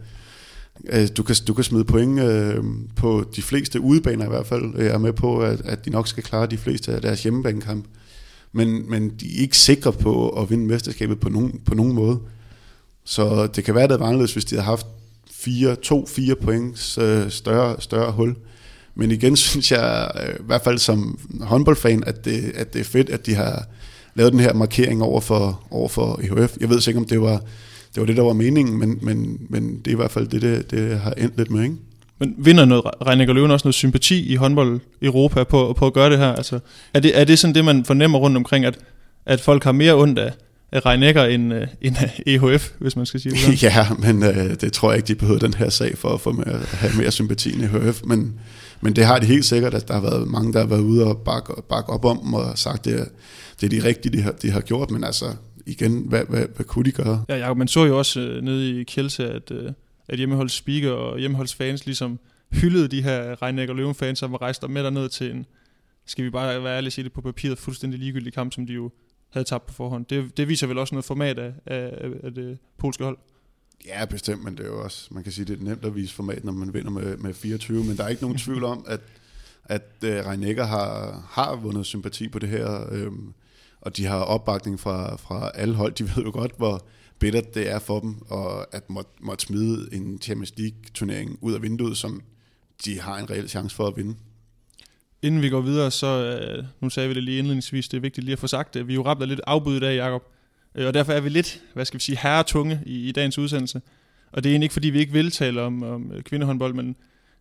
øh, du, kan, du kan smide point øh, på de fleste udebaner i hvert fald. Jeg er med på, at, at de nok skal klare de fleste af deres hjemmebanekamp. Men, men de er ikke sikre på at vinde mesterskabet på nogen, på nogen måde. Så det kan være, at det var anderledes, hvis de havde haft fire, to, fire points øh, større, større hul. Men igen synes jeg, øh, i hvert fald som håndboldfan, at det, at det er fedt, at de har lavet den her markering over for, over for EHF. Jeg ved ikke, om det var det, var det der var meningen, men, men, men det er i hvert fald det, det, det har endt lidt med. Ikke? Men vinder noget, Reinecker Løven også noget sympati i håndbold Europa på, på at gøre det her? Altså, er, det, er det sådan det, man fornemmer rundt omkring, at, at folk har mere ondt af Reinecker end, uh, end af EHF, hvis man skal sige det sådan? ja, men uh, det tror jeg ikke, de behøver den her sag for at få mere, have mere sympati end EHF, men, men det har de helt sikkert, at der har været mange, der har været ude og bakke, bakke op om og sagt, det, det er de rigtige, de har, de har gjort, men altså igen, hvad, hvad, hvad kunne de gøre? Ja, ja man så jo også uh, nede i Kielse, at, uh, at hjemmeholds speaker og hjemmeholds fans ligesom hyldede de her Reinecker Løven fans, som var rejst med derned til en, skal vi bare være ærlige sige det på papiret, fuldstændig ligegyldig kamp, som de jo havde tabt på forhånd. Det, det viser vel også noget format af, af, af det polske hold. Ja, bestemt, men det er jo også, man kan sige, det er nemt at vise format, når man vinder med, med 24, men der er ikke nogen tvivl om, at, at øh, uh, Reinecker har, har vundet sympati på det her, øhm, og de har opbakning fra, fra alle hold. De ved jo godt, hvor bittert det er for dem, og at måtte, måtte smide en Champions League-turnering ud af vinduet, som de har en reel chance for at vinde. Inden vi går videre, så øh, nu sagde vi det lige indledningsvis, det er vigtigt lige at få sagt det. Vi er jo ramt lidt afbud i dag, Jacob. Øh, og derfor er vi lidt, hvad skal vi sige, herretunge i, i dagens udsendelse. Og det er egentlig ikke, fordi vi ikke vil tale om, om øh, kvindehåndbold, men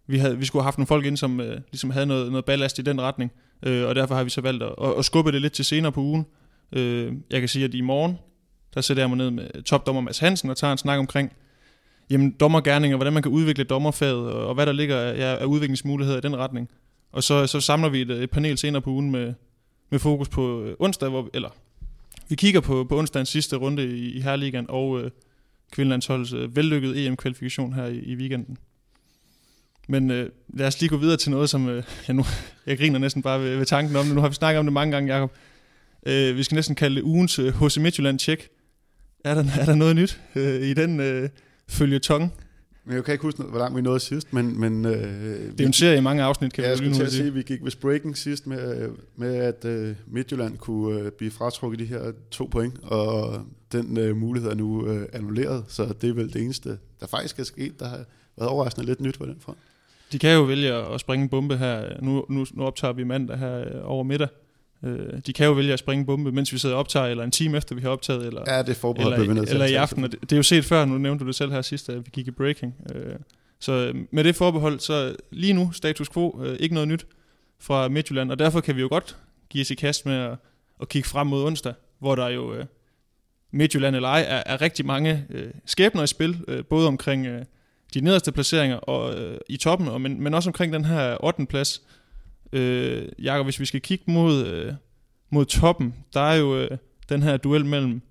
vi, havde, vi skulle have haft nogle folk ind, som øh, ligesom havde noget, noget ballast i den retning. Øh, og derfor har vi så valgt at, at, at skubbe det lidt til senere på ugen. Øh, jeg kan sige, at i morgen, der sætter jeg mig ned med topdommer Mads Hansen og tager en snak omkring, jamen dommergærninger, hvordan man kan udvikle dommerfaget, og, og hvad der ligger af, af udviklingsmuligheder i den retning. Og så, så samler vi et, et panel senere på ugen med, med fokus på øh, onsdag, hvor, vi, eller vi kigger på, på onsdagens sidste runde i, i Herligaen og øh, kvindelandsholdets øh, vellykkede EM-kvalifikation her i, i weekenden. Men øh, lad os lige gå videre til noget, som øh, ja, nu, jeg griner næsten bare ved, ved tanken om det. Nu har vi snakket om det mange gange, Jacob. Øh, vi skal næsten kalde det ugens øh, HC Midtjylland check. Er der, er der noget nyt øh, i den øh, følge tong? Men jeg kan ikke huske, hvor langt vi nåede sidst, men... men øh, det er jo en serie i mange afsnit, kan ja, jeg skulle til at sige. Vi gik ved breaking sidst med, med at øh, Midtjylland kunne øh, blive fratrukket de her to point, og den øh, mulighed er nu øh, annulleret, så det er vel det eneste, der faktisk er sket, der har været overraskende lidt nyt på den front. De kan jo vælge at springe en bombe her. Nu, nu, nu optager vi mandag her øh, over middag. Øh, de kan jo vælge at springe bombe, mens vi sidder og optager, eller en time efter vi har optaget, eller, ja, det er eller, eller, eller i aften. Det, det er jo set før, nu nævnte du det selv her sidst, at vi gik i breaking. Øh, så med det forbehold, så lige nu status quo, øh, ikke noget nyt fra Midtjylland, og derfor kan vi jo godt give os i kast med at, at kigge frem mod onsdag, hvor der jo øh, Midtjylland eller ej er, er rigtig mange øh, skæbner i spil, øh, både omkring øh, de nederste placeringer og øh, i toppen, og, men, men også omkring den her 8. plads. Øh, Jakob, hvis vi skal kigge mod, øh, mod toppen, der er jo øh, den her duel mellem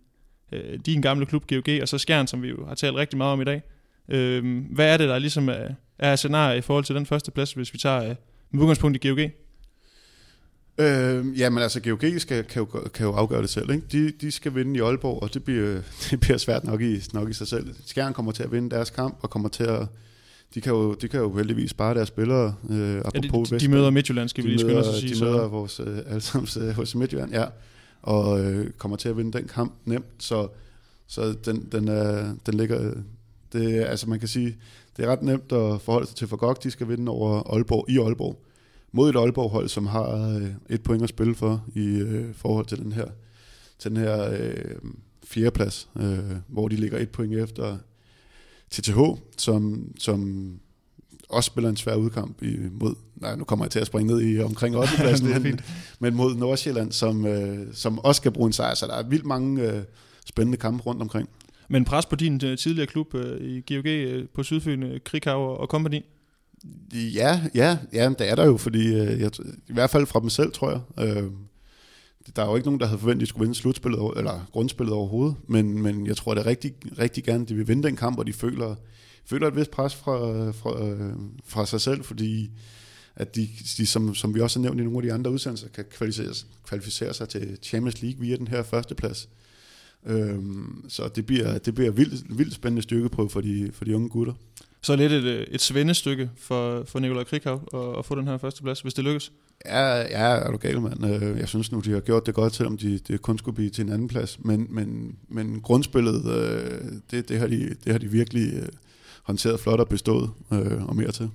øh, din gamle klub GOG og så Skjern, som vi jo har talt rigtig meget om i dag. Øh, hvad er det, der ligesom er, er scenarie i forhold til den første plads, hvis vi tager øh, med udgangspunkt i GOG? Øh, jamen altså, GOG skal, kan, jo, kan jo afgøre det selv. Ikke? De, de skal vinde i Aalborg, og det bliver, det bliver svært nok i, nok i sig selv. Skjern kommer til at vinde deres kamp, og kommer til at... De kan jo, de kan jo heldigvis spare deres spillere. Øh, ja, de, de, de møder Midtjylland, skal vi lige skynde os at sige. De møder vores øh, allesammens øh, hos Midtjylland, ja. Og øh, kommer til at vinde den kamp nemt. Så, så den, den, er, den ligger... Det, altså man kan sige, det er ret nemt at forholde sig til for godt. De skal vinde over Aalborg i Aalborg mod et Aalborg-hold, som har øh, et point at spille for i øh, forhold til den her, til den her øh, fjerdeplads, øh, hvor de ligger et point efter TTH, som, som også spiller en svær udkamp imod, nej, nu kommer jeg til at springe ned i omkring 8. pladsen, men, men mod Nordsjælland, som, øh, som også skal bruge en sejr, så der er vildt mange øh, spændende kampe rundt omkring. Men pres på din øh, tidligere klub øh, i GOG øh, på Sydfyn, øh, Krighav og Company? Ja, ja, ja, det er der jo, fordi øh, jeg, i hvert fald fra dem selv, tror jeg. Øh, der er jo ikke nogen, der havde forventet, at de skulle vinde slutspillet, eller grundspillet overhovedet, men, men jeg tror, det er rigtig, rigtig gerne, de vil vinde den kamp, og de føler, føler et vist pres fra, fra, øh, fra sig selv, fordi at de, de som, som vi også har nævnt i nogle af de andre udsendelser, kan kvalificere, kvalificere sig til Champions League via den her førsteplads. Øhm, så det bliver, det bliver vildt, vildt spændende styrkeprøve for de, for de unge gutter. Så lidt et, et svendestykke for, for Nikolaj Krikhav at, at få den her første plads, hvis det lykkes? Ja, ja er du gal, mand. Øh, jeg synes nu, de har gjort det godt, selvom de, det kun skulle blive til en anden plads. Men, men, men grundspillet, øh, det, det, har de, det har de virkelig øh, håndteret flot og bestået, og mere til.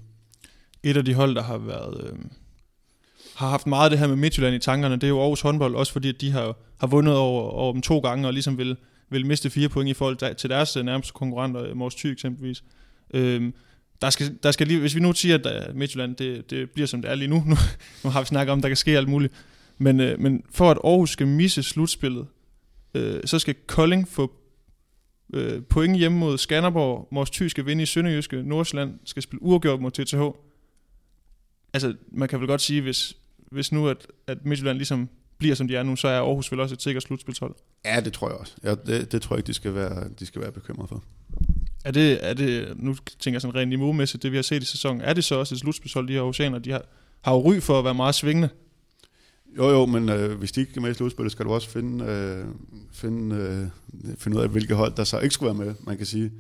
Et af de hold, der har været... Øh, har haft meget af det her med Midtjylland i tankerne, det er jo Aarhus håndbold, også fordi de har, har vundet over, over dem to gange, og ligesom vil, vil miste fire point i forhold til deres nærmeste konkurrenter, Mors Thy eksempelvis. Øhm, der skal, der skal lige, hvis vi nu siger, at øh, Midtjylland det, det bliver som det er lige nu, nu, nu har vi snakket om, at der kan ske alt muligt, men, øh, men for at Aarhus skal misse slutspillet, øh, så skal Kolding få øh, point hjemme mod Skanderborg, Mors Thy skal vinde i Sønderjyske, Nordsjælland skal spille uafgjort mod TTH. Altså, man kan vel godt sige, hvis, hvis nu at, at Midtjylland ligesom bliver som de er nu, så er Aarhus vel også et sikkert slutspilshold. Ja, det tror jeg også. Ja, det, det tror jeg ikke, de skal være, de skal være bekymret for. Er det, er det, nu tænker jeg sådan rent niveaumæssigt, det vi har set i sæsonen, er det så også et slutspilshold, de her oceaner, de har, har jo ry for at være meget svingende? Jo, jo, men øh, hvis de ikke er med i slutspillet, skal du også finde, øh, finde, øh, finde ud af, hvilke hold, der så ikke skulle være med, man kan sige.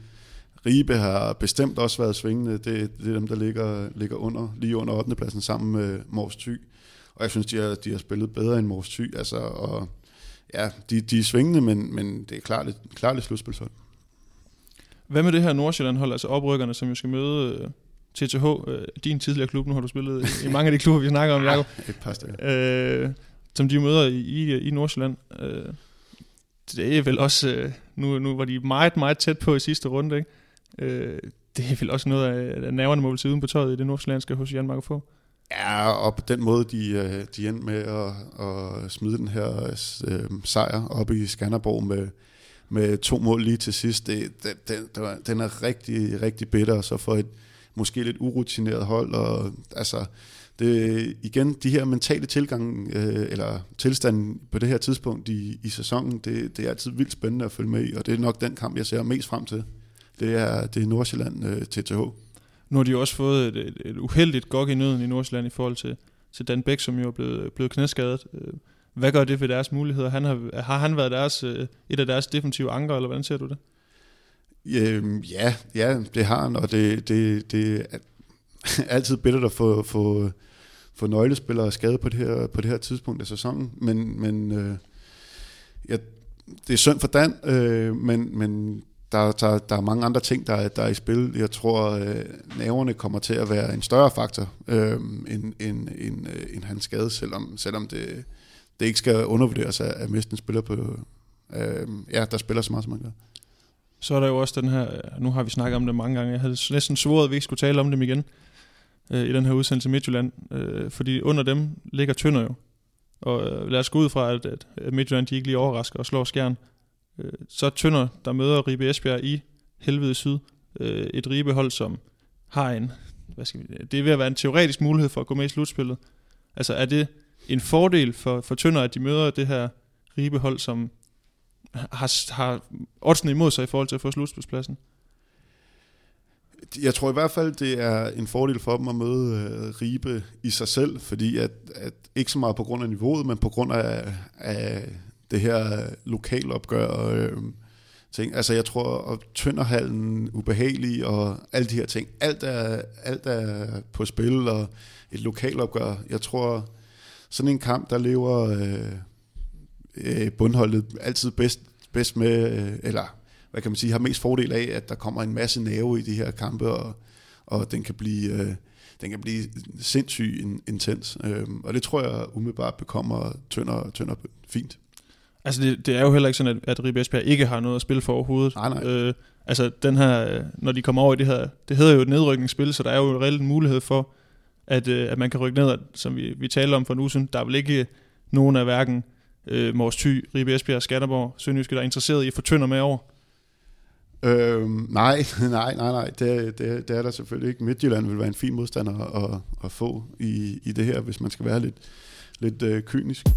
Ribe har bestemt også været svingende. Det, det er dem, der ligger, ligger under, lige under 8. pladsen sammen med Mors Thy. Og jeg synes, de har, de har spillet bedre end Mors Thy. Altså, og, ja, de, de er svingende, men, men det er klart et, klart et slutspilshold. Hvad med det her Nordsjælland-hold, altså oprykkerne, som jo skal møde TTH, øh, øh, din tidligere klub, nu har du spillet i mange af de klubber, vi snakker om, Jacob. Et par stykker. Øh, som de møder i, i, i Nordsjælland. Øh, det er vel også, øh, nu, nu var de meget, meget tæt på i sidste runde, ikke? Øh, det er vel også noget af nerverne må uden på tøjet i det nordsjællandske hos Jan Marco få. Ja, og på den måde, de, øh, de endte med at, at smide den her øh, sejr op i Skanderborg med, med to mål lige til sidst, det, det, det, den er rigtig, rigtig bitter, så for et måske lidt urutineret hold, og altså, det, igen, de her mentale tilgang, øh, eller tilstanden på det her tidspunkt i, i sæsonen, det, det er altid vildt spændende at følge med i, og det er nok den kamp, jeg ser mest frem til. Det er, det er Nordsjælland øh, TTH. Nu har de også fået et, et, et uheldigt gok i nøden i Nordsjælland i forhold til, til Dan Bæk, som jo er blevet, blevet knæskadet. Øh, hvad gør det ved deres muligheder? Han har, har han været deres, øh, et af deres defensive anker, eller hvordan ser du det? Øhm, ja, ja, det har han, og det, det, det er altid bedre at få, få, få nøglespillere skadet på det her, på det her tidspunkt af sæsonen, men, men øh, ja, det er synd for Dan, øh, men, men der, der, der er mange andre ting, der, der er i spil. Jeg tror, øh, naverne kommer til at være en større faktor øh, end, end, end, øh, end hans skade, selvom, selvom det, det ikke skal undervurderes at, at miste en spiller på, øh, ja, der spiller så meget, som man gør. Så er der jo også den her, nu har vi snakket om det mange gange, jeg havde næsten svoret, at vi ikke skulle tale om dem igen øh, i den her udsendelse Midtjylland, øh, fordi under dem ligger Tønder jo. Og øh, lad os gå ud fra, at, at Midtjylland de ikke lige overrasker og slår skjern. Øh, så Tønder, der møder Ribe Esbjerg i Helvede Syd. Øh, et ribehold, som har en, hvad skal vi, det er ved at være en teoretisk mulighed for at gå med i slutspillet. Altså er det en fordel for, for Tønder, at de møder det her ribehold, som har, har oddsene imod sig i forhold til at få slutspilspladsen? Jeg tror i hvert fald, det er en fordel for dem at møde øh, Ribe i sig selv, fordi at, at ikke så meget på grund af niveauet, men på grund af, af det her lokalopgør og øh, ting. Altså jeg tror, at Tønderhallen, ubehagelig og alle de her ting, alt er, alt er på spil og et lokalopgør. Jeg tror, sådan en kamp, der lever øh, øh, bundholdet altid bedst, bedst med, øh, eller hvad kan man sige, har mest fordel af, at der kommer en masse nerve i de her kampe, og, og den kan blive... Øh, den kan blive sindssygt intens, øh, og det tror jeg umiddelbart bekommer tønder, tønder fint. Altså det, det er jo heller ikke sådan, at, at Ribe Esbjerg ikke har noget at spille for overhovedet. Nej, nej. Øh, altså den her, når de kommer over i det her, det hedder jo et nedrykningsspil, så der er jo en reel mulighed for, at, øh, at man kan rykke ned, som vi, vi talte om for en uge siden. Der er vel ikke nogen af hverken øh, Mors Thy, Ribe Esbjerg, Skanderborg, Sønderjyske, der er interesseret i at få tønder med over? Øhm, nej, nej, nej, nej, det, det, det er der selvfølgelig ikke. Midtjylland vil være en fin modstander at, at få i, i det her, hvis man skal være lidt, lidt øh, kynisk.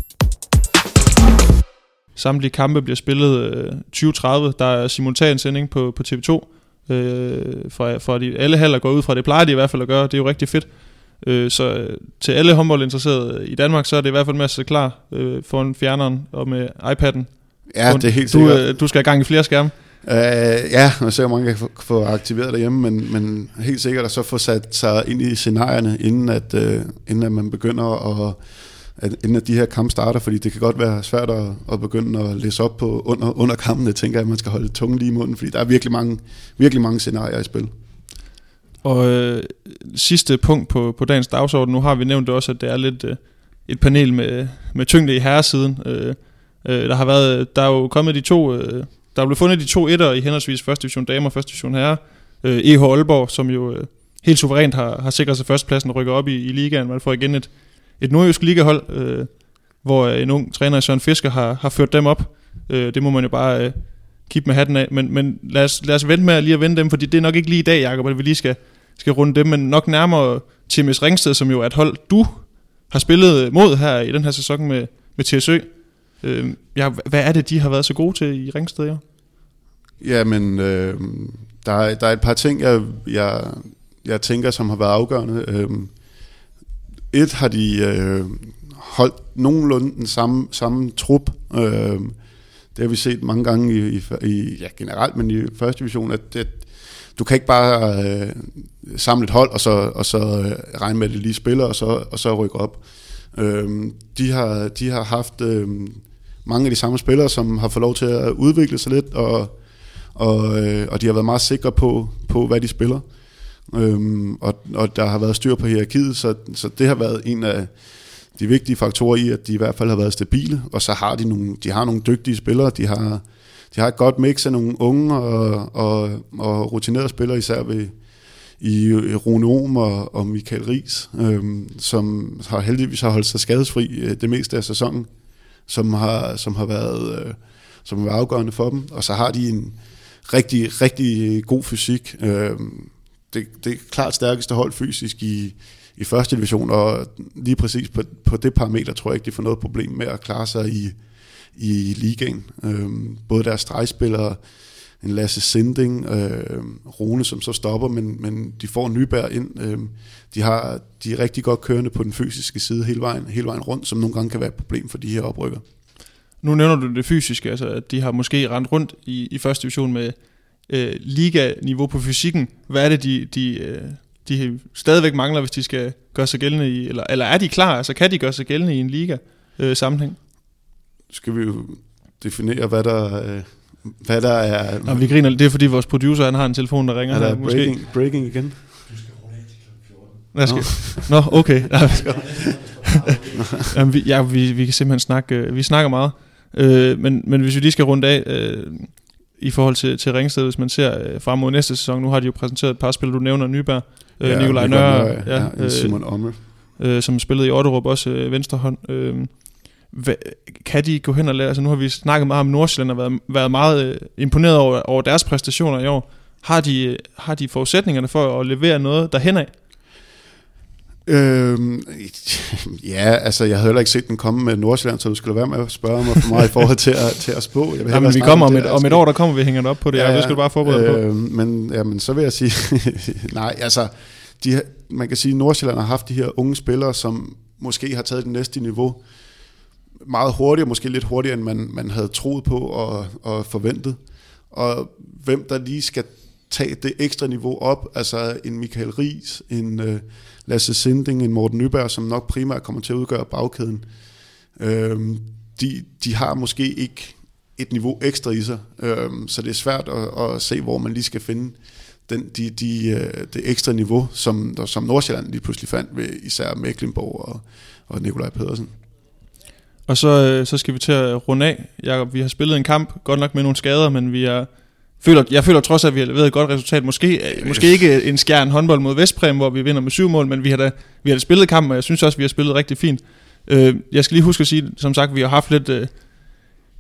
Samtlige kampe bliver spillet øh, 2030. Der er simultansending på, på TV2. Øh, for, for de, alle haller går ud fra, det plejer de i hvert fald at gøre. Det er jo rigtig fedt. Øh, så øh, til alle håndboldinteresserede i Danmark, så er det i hvert fald med at se klar øh, foran fjerneren og med iPad'en. Ja, det er helt du, sikkert. øh, du skal i gang i flere skærme. Uh, ja, og så mange kan få, få aktiveret derhjemme, men, men helt sikkert at så få sat sig ind i scenarierne, inden at, uh, inden at man begynder at, at, inden at de her kampe starter, fordi det kan godt være svært at, at begynde at læse op på under, under kampene, tænker jeg, at man skal holde tungen lige i munden, fordi der er virkelig mange, virkelig mange scenarier i spil. Og øh, sidste punkt på, på dagens dagsorden, nu har vi nævnt det også, at det er lidt øh, et panel med, med tyngde i herresiden. Øh, øh, der har været, der er jo kommet de to, øh, der er blevet fundet de to etter i henholdsvis første division damer og første division herre. Øh, EH Aalborg, som jo øh, helt suverænt har, har sikret sig førstepladsen og rykker op i, i ligaen. Man får igen et, et nordjysk ligahold, øh, hvor øh, en ung træner, Søren Fisker, har, har ført dem op. Øh, det må man jo bare øh, kigge med hatten af. Men, men lad, os, lad os vente med at lige at vende dem, fordi det er nok ikke lige i dag, Jacob, at vi lige skal, skal runde dem, men nok nærmere TMS Ringsted, som jo er et hold, du har spillet mod her i den her sæson med, med TSØ. Øh, ja, hvad er det, de har været så gode til i Ringsted i år? Jamen, øh, der, er, der er et par ting, jeg, jeg, jeg tænker, som har været afgørende. Øh, et har de øh, holdt nogenlunde den samme, samme trup. Øh, det har vi set mange gange i, i, i ja, generelt, men i første division, at, at du kan ikke bare øh, samle et hold, og så, og så øh, regne med, at det lige spiller, og så, og så rykke op. Øh, de, har, de har haft øh, mange af de samme spillere, som har fået lov til at udvikle sig lidt, og, og, øh, og de har været meget sikre på, på hvad de spiller. Øhm, og, og der har været styr på hierarkiet, så, så det har været en af de vigtige faktorer i, at de i hvert fald har været stabile, og så har de nogle, de har nogle dygtige spillere, de har, de har et godt mix af nogle unge og, og, og rutinerede spillere, især ved, i Rune Ohm og, og Michael Ries, øhm, som har heldigvis har holdt sig skadesfri øh, det meste af sæsonen, som har, som har været øh, som har været afgørende for dem, og så har de en rigtig, rigtig god fysik. Øhm, det, det er klart stærkeste hold fysisk i, i første division, og lige præcis på, på det parameter tror jeg ikke, de får noget problem med at klare sig i, i ligaen. Øh, både deres stregspillere, en Lasse Sinding, øh, Rune, som så stopper, men, men de får Nyberg ind. Øh, de, har, de er rigtig godt kørende på den fysiske side hele vejen, hele vejen rundt, som nogle gange kan være et problem for de her oprykker. Nu nævner du det fysiske, altså at de har måske rendt rundt i, i første division med øh, liga-niveau på fysikken. Hvad er det, de, de, øh, de stadigvæk mangler, hvis de skal gøre sig gældende i, eller, eller er de klar, altså kan de gøre sig gældende i en liga-sammenhæng? Øh, skal vi jo definere, hvad der, øh, hvad der er... Nå, vi griner, det er fordi vores producer han har en telefon, der ringer. Er der her, breaking, måske. breaking igen? Hvad skal? Nå, okay. Jamen, vi, ja, vi, vi kan simpelthen snakke, øh, vi snakker meget. Øh, men, men hvis vi lige skal runde af øh, i forhold til, til Ringsted, hvis man ser øh, frem mod næste sæson, nu har de jo præsenteret et par spil, du nævner, Nyberg, øh, ja, Nikolaj Nørre, ja, ja, øh, Simon Omme. øh, som spillede i Otterup, også øh, venstre hånd. Øh, hvad, kan de gå hen og lære, altså nu har vi snakket meget om Nordsjælland og været, været meget øh, imponeret over, over deres præstationer i år. Har de, øh, har de forudsætningerne for at levere noget derhen af? Øhm, ja, altså jeg havde heller ikke set den komme med Nordsjælland, så du skulle være med at spørge mig for meget i forhold til at, til at spå. Jeg vil Ja, men vi kommer om et, om et år, der kommer vi hænger op på det, ja, ja. det skal du bare forberede øh, på. Men, jamen, så vil jeg sige, nej, altså, de, man kan sige, at Nordsjælland har haft de her unge spillere, som måske har taget det næste niveau meget hurtigere, måske lidt hurtigere, end man, man havde troet på og, og forventet. Og hvem der lige skal tage det ekstra niveau op, altså en Michael Ries, en uh, Lasse Sinding, en Morten Nyberg, som nok primært kommer til at udgøre bagkæden. øh, de, de har måske ikke et niveau ekstra i sig, øh, så det er svært at, at se, hvor man lige skal finde den, de, de, øh, det ekstra niveau, som, der, som Nordsjælland lige pludselig fandt ved især Mecklenburg og, og Nikolaj Pedersen. Og så, øh, så skal vi til at runde af. Jakob, vi har spillet en kamp, godt nok med nogle skader, men vi har, føler, jeg føler trods, at vi har leveret et godt resultat. Måske, øh, måske ikke en skærn håndbold mod Vestpræm, hvor vi vinder med syv mål, men vi har da, vi har da spillet kampen, og jeg synes også, vi har spillet rigtig fint. Øh, jeg skal lige huske at sige, som sagt, vi har haft lidt... Øh,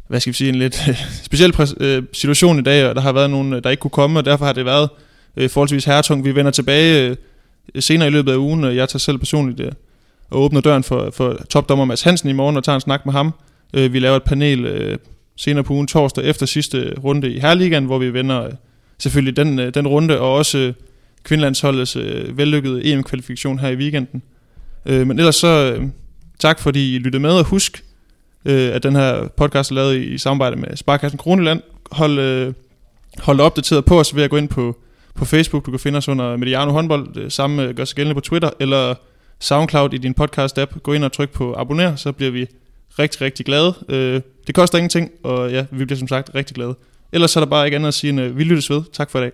hvad skal vi sige, en lidt øh, speciel øh, situation i dag, og der har været nogen, der ikke kunne komme, og derfor har det været øh, forholdsvis herretung. Vi vender tilbage øh, senere i løbet af ugen, og jeg tager selv personligt øh, og åbner døren for, for topdommer Mads Hansen i morgen og tager en snak med ham. Øh, vi laver et panel øh, senere på ugen torsdag efter sidste runde i Herligan, hvor vi vender øh, selvfølgelig den, øh, den runde, og også øh, kvindelandsholdets øh, vellykkede EM-kvalifikation her i weekenden. Øh, men ellers så øh, tak fordi I lyttede med, og husk, øh, at den her podcast er lavet i, i samarbejde med Sparkassen Kroneland. Hold, øh, hold opdateret på os ved at gå ind på, på Facebook. Du kan finde os under Mediano Håndbold. Det samme øh, gør sig gældende på Twitter, eller SoundCloud i din podcast-app. Gå ind og tryk på abonner, så bliver vi rigtig, rigtig glade. Øh, det koster ingenting, og ja, vi bliver som sagt rigtig glade. Ellers så er der bare ikke andet at sige end, øh, vi lyttes ved. Tak for i dag.